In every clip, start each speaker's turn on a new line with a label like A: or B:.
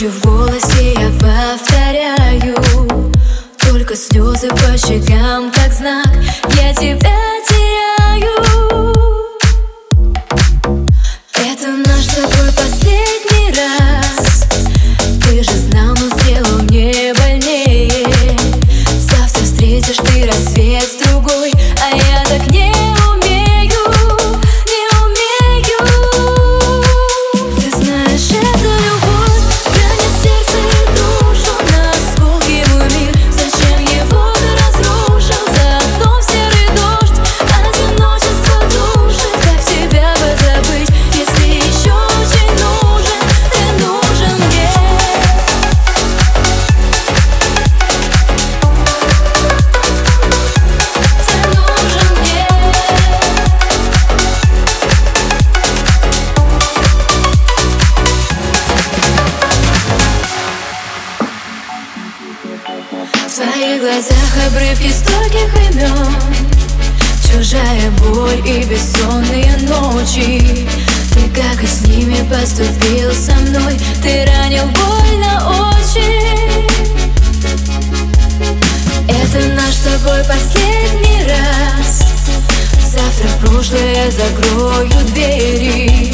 A: Ночью в голосе я повторяю. Только слезы по щекам, как знак Я тебя теряю. Это наш с тобой последний раз. Ты же знал, но сделал мне больнее. Завтра встретишь ты рассвет с другой, а я глазах обрывки стольких имен. Чужая боль и бессонные ночи. Ты как и с ними поступил со мной. Ты ранил больно очень Это наш с тобой последний раз. Завтра в прошлое закрою двери.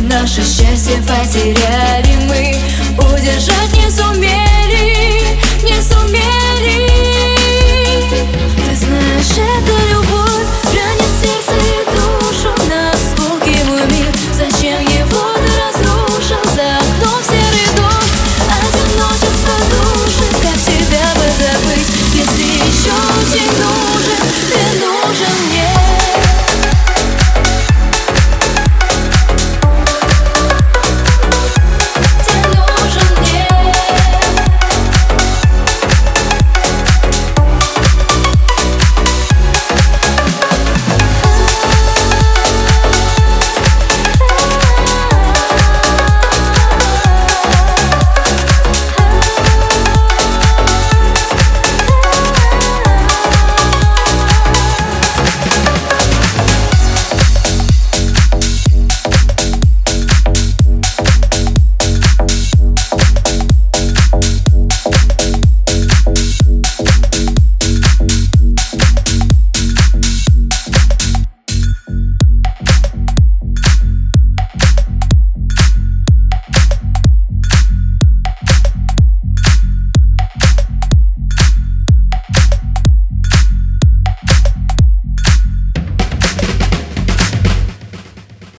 A: Наше счастье потеряли мы. Удержать не сумели,